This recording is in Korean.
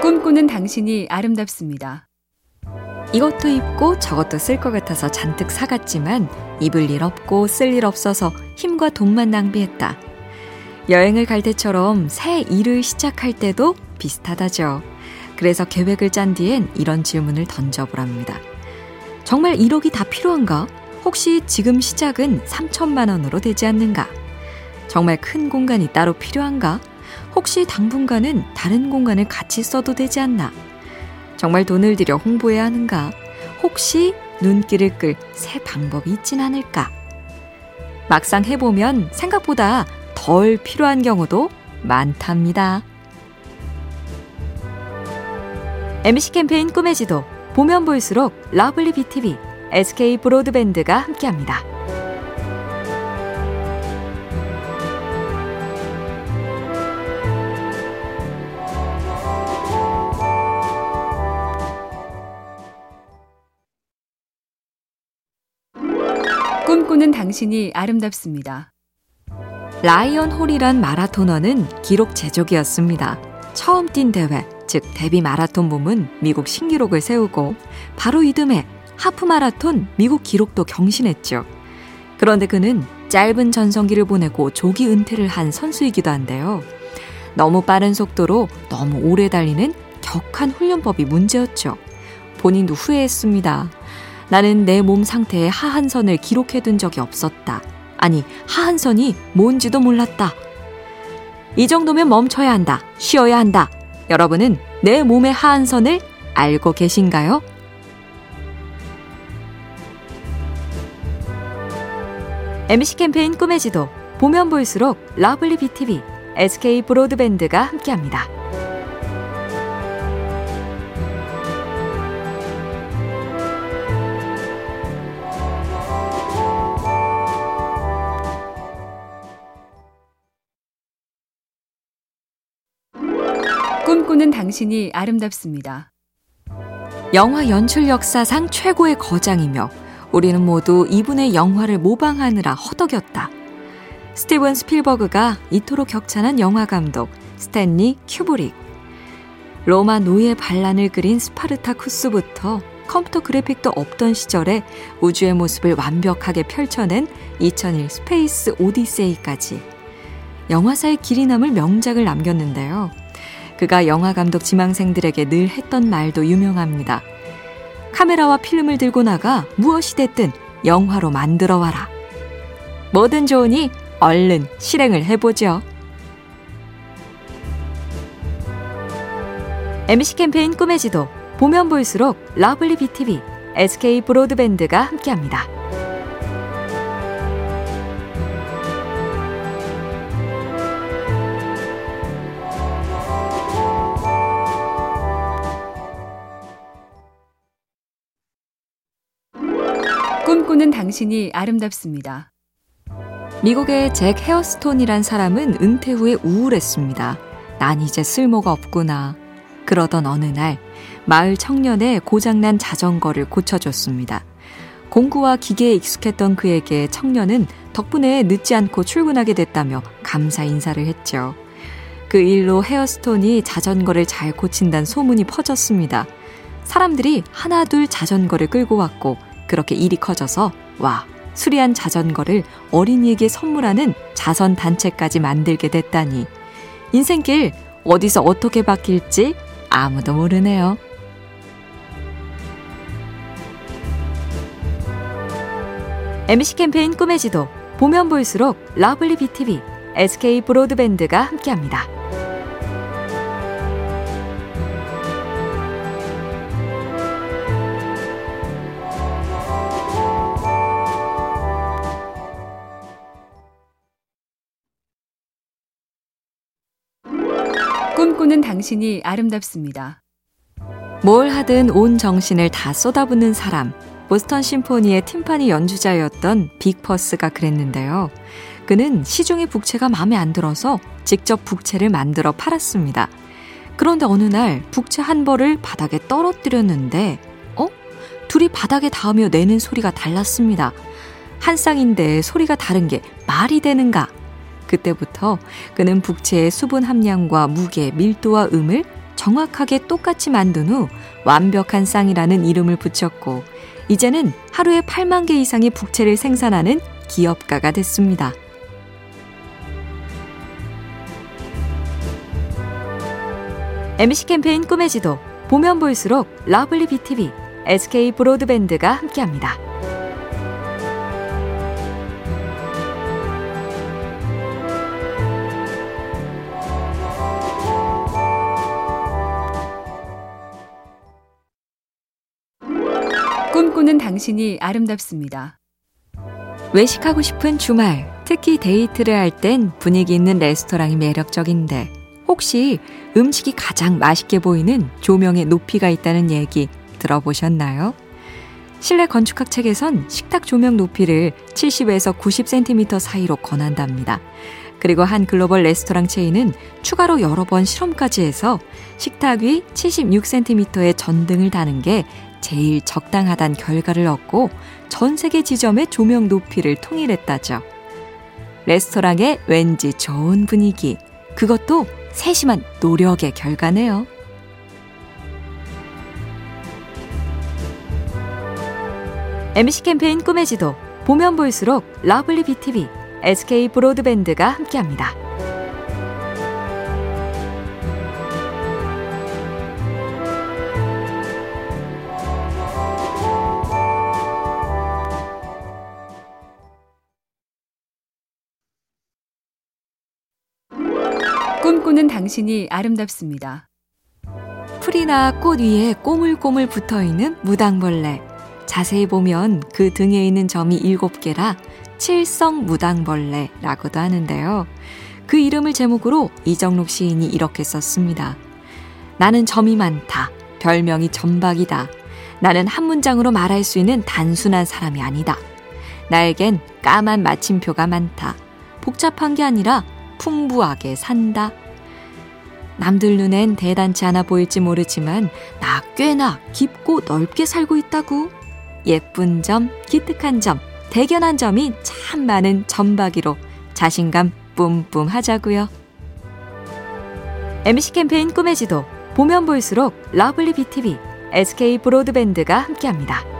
꿈꾸는 당신이 아름답습니다. 이것도 입고 저것도 쓸 것 같아서 잔뜩 사갔지만 입을 일 없고 쓸 일 없어서 힘과 돈만 낭비했다. 여행을 갈 때처럼 새 일을 시작할 때도 비슷하다죠. 그래서 계획을 짠 뒤엔 이런 질문을 던져보랍니다. 정말 1억이 다 필요한가? 혹시 지금 시작은 3천만 원으로 되지 않는가? 정말 큰 공간이 따로 필요한가? 혹시 당분간은 다른 공간을 같이 써도 되지 않나? 정말 돈을 들여 홍보해야 하는가? 혹시 눈길을 끌 새 방법이 있진 않을까? 막상 해보면 생각보다 덜 필요한 경우도 많답니다. MC 캠페인 꿈의 지도 보면 볼수록 lovely BTV, SK 브로드밴드가 함께합니다. 꿈꾸는 당신이 아름답습니다. 라이언 홀이란 마라토너는 기록 제조기였습니다. 처음 뛴 대회, 즉 데뷔 마라톤 몸은 미국 신기록을 세우고 바로 이듬해 하프 마라톤 미국 기록도 경신했죠. 그런데 그는 짧은 전성기를 보내고 조기 은퇴를 한 선수이기도 한데요. 너무 빠른 속도로 너무 오래 달리는 격한 훈련법이 문제였죠. 본인도 후회했습니다. 나는 내 몸 상태의 하한선을 기록해둔 적이 없었다. 아니, 하한선이 뭔지도 몰랐다. 이 정도면 멈춰야 한다. 쉬어야 한다. 여러분은 내 몸의 하한선을 알고 계신가요? MC 캠페인 꿈의 지도 보면 볼수록 lovely BTV, SK 브로드밴드가 함께합니다. 꿈꾸는 당신이 아름답습니다. 영화 연출 역사상 최고의 거장이며 우리는 모두 이분의 영화를 모방하느라 허덕였다. 스티븐 스필버그가 이토록 격찬한 영화 감독 스탠리 큐브릭. 로마 노예 반란을 그린 스파르타쿠스부터 컴퓨터 그래픽도 없던 시절에 우주의 모습을 완벽하게 펼쳐낸 2001 스페이스 오디세이까지 영화사에 길이 남을 명작을 남겼는데요. 그가 영화 감독 지망생들에게 늘 했던 말도 유명합니다. 카메라와 필름을 들고 나가 무엇이 됐든 영화로 만들어 와라. 뭐든 좋으니 얼른 실행을 해보죠. MC 캠페인 꿈의 지도 보면 볼수록 lovely BTV, SK 브로드밴드가 함께합니다. 꿈꾸는 당신이 아름답습니다. 미국의 잭 헤어스톤이란 사람은 은퇴 후에 우울했습니다. 난 이제 쓸모가 없구나. 그러던 어느 날 마을 청년의 고장난 자전거를 고쳐줬습니다. 공구와 기계에 익숙했던 그에게 청년은 덕분에 늦지 않고 출근하게 됐다며 감사 인사를 했죠. 그 일로 헤어스톤이 자전거를 잘 고친다는 소문이 퍼졌습니다. 사람들이 하나둘 자전거를 끌고 왔고 그렇게 일이 커져서 와 수리한 자전거를 어린이에게 선물하는 자선 단체까지 만들게 됐다니 인생길 어디서 어떻게 바뀔지 아무도 모르네요. MC 캠페인 꿈의 지도 보면 볼수록 lovely BTV, SK 브로드밴드가 함께합니다. 꿈꾸는 당신이 아름답습니다. 뭘 하든 온 정신을 다 쏟아붓는 사람. 보스턴 심포니의 팀파니 연주자였던 빅퍼스가 그랬는데요. 그는 시중의 북채가 마음에 안 들어서 직접 북채를 만들어 팔았습니다. 그런데 어느 날 북채 한 벌을 바닥에 떨어뜨렸는데, 어? 둘이 바닥에 닿으며 내는 소리가 달랐습니다. 한 쌍인데 소리가 다른 게 말이 되는가? 그때부터 그는 북채의 수분 함량과 무게, 밀도와 음을 정확하게 똑같이 만든 후 완벽한 쌍이라는 이름을 붙였고 이제는 하루에 8만 개 이상의 북채를 생산하는 기업가가 됐습니다. MC 캠페인 꿈의 지도 보면 볼수록 lovely BTV, SK 브로드밴드가 함께합니다. 당신이 아름답습니다. 외식하고 싶은 주말, 특히 데이트를 할 땐 분위기 있는 레스토랑이 매력적인데 혹시 음식이 가장 맛있게 보이는 조명의 높이가 있다는 얘기 들어보셨나요? 실내 건축학 책에선 식탁 조명 높이를 70에서 90cm 사이로 권한답니다. 그리고 한 글로벌 레스토랑 체인은 추가로 여러 번 실험까지 해서 식탁 위 76cm의 전등을 다는 게 제일 적당하단 결과를 얻고 전 세계 지점의 조명 높이를 통일했다죠. 레스토랑의 왠지 좋은 분위기, 그것도 세심한 노력의 결과네요. MC 캠페인 꿈의 지도 보면 볼수록 lovely BTV, SK 브로드밴드가 함께합니다. 꿈꾸는 당신이 아름답습니다. 풀이나 꽃 위에 꼬물꼬물 붙어 있는 무당벌레. 자세히 보면 그 등에 있는 점이 7개라 칠성 무당벌레라고도 하는데요. 그 이름을 제목으로 이정록 시인이 이렇게 썼습니다. 나는 점이 많다. 별명이 점박이다. 나는 한 문장으로 말할 수 있는 단순한 사람이 아니다. 나에겐 까만 마침표가 많다. 복잡한 게 아니라 풍부하게 산다. 남들 눈엔 대단치 않아 보일지 모르지만 나 꽤나 깊고 넓게 살고 있다고. 예쁜 점, 기특한 점, 대견한 점이 참 많은 점박이로 자신감 뿜뿜 하자고요. MC 캠페인 꿈의 지도 보면 볼수록 lovely BTV, SK 브로드밴드가 함께합니다.